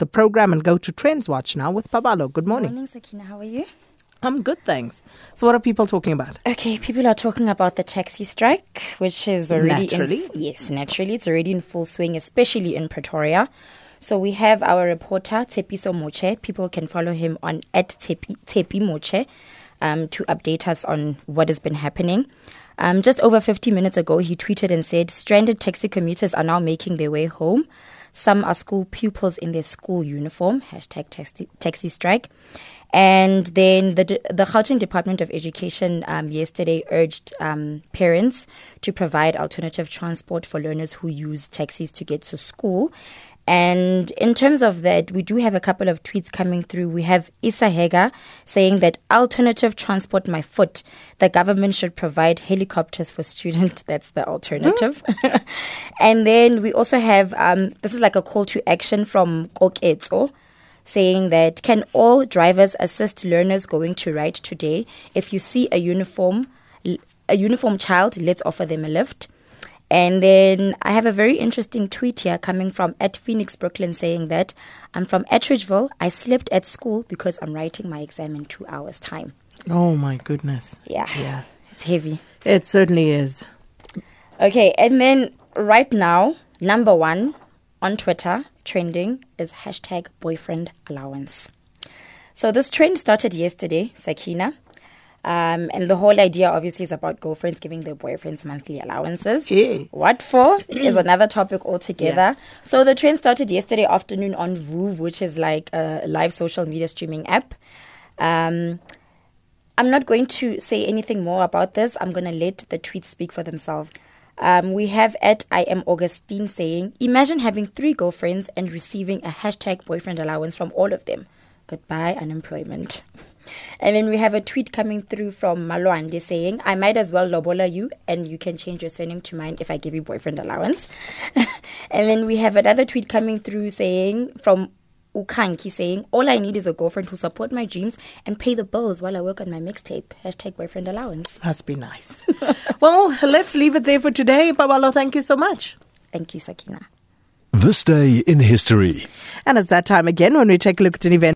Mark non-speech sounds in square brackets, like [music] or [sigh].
the program and go to Trends Watch now with Paballo. Good morning. Good Morning, Sakina. How are you? I'm good, thanks. So, what are people talking about? Okay, people are talking about the taxi strike, which is already Naturally. In, yes, naturally, it's already in full swing, especially in Pretoria. So we have our reporter Tepiso Moche. People can follow him on at Tepi, Tepi Moche um, to update us on what has been happening. Um, just over 50 minutes ago, he tweeted and said, "Stranded taxi commuters are now making their way home. Some are school pupils in their school uniform. Hashtag taxi, taxi strike." And then the the Gauteng Department of Education um, yesterday urged um, parents to provide alternative transport for learners who use taxis to get to school. And in terms of that, we do have a couple of tweets coming through. We have Issa Hega saying that alternative transport my foot. The government should provide helicopters for students. [laughs] That's the alternative. [laughs] and then we also have um, this is like a call to action from Koketso saying that can all drivers assist learners going to ride today? If you see a uniform a uniform child, let's offer them a lift. And then I have a very interesting tweet here coming from at Phoenix Brooklyn saying that I'm from Atteridgeville. I slept at school because I'm writing my exam in two hours' time. Oh, my goodness. Yeah. Yeah. It's heavy. It certainly is. Okay, and then right now, number one on Twitter trending is hashtag boyfriend allowance. So this trend started yesterday, Sakina. Um, and the whole idea obviously is about girlfriends giving their boyfriends monthly allowances. Yeah. What for [clears throat] is another topic altogether. So the trend started yesterday afternoon on Voov, which is like a live social media streaming app. Um, I'm not going to say anything more about this. I'm going to let the tweets speak for themselves. Um, we have at I am Augustine saying, Imagine having three girlfriends and receiving a hashtag boyfriend allowance from all of them. Goodbye, unemployment. [laughs] And then we have a tweet coming through from Malwande saying, I might as well lobola you and you can change your surname to mine if I give you boyfriend allowance. [laughs] and then we have another tweet coming through saying, from Ukanki saying, All I need is a girlfriend who support my dreams and pay the bills while I work on my mixtape. Hashtag boyfriend allowance. Must be nice. [laughs] well, let's leave it there for today. Paballo, thank you so much. Thank you, Sakina. This day in history. And it's that time again when we take a look at an event.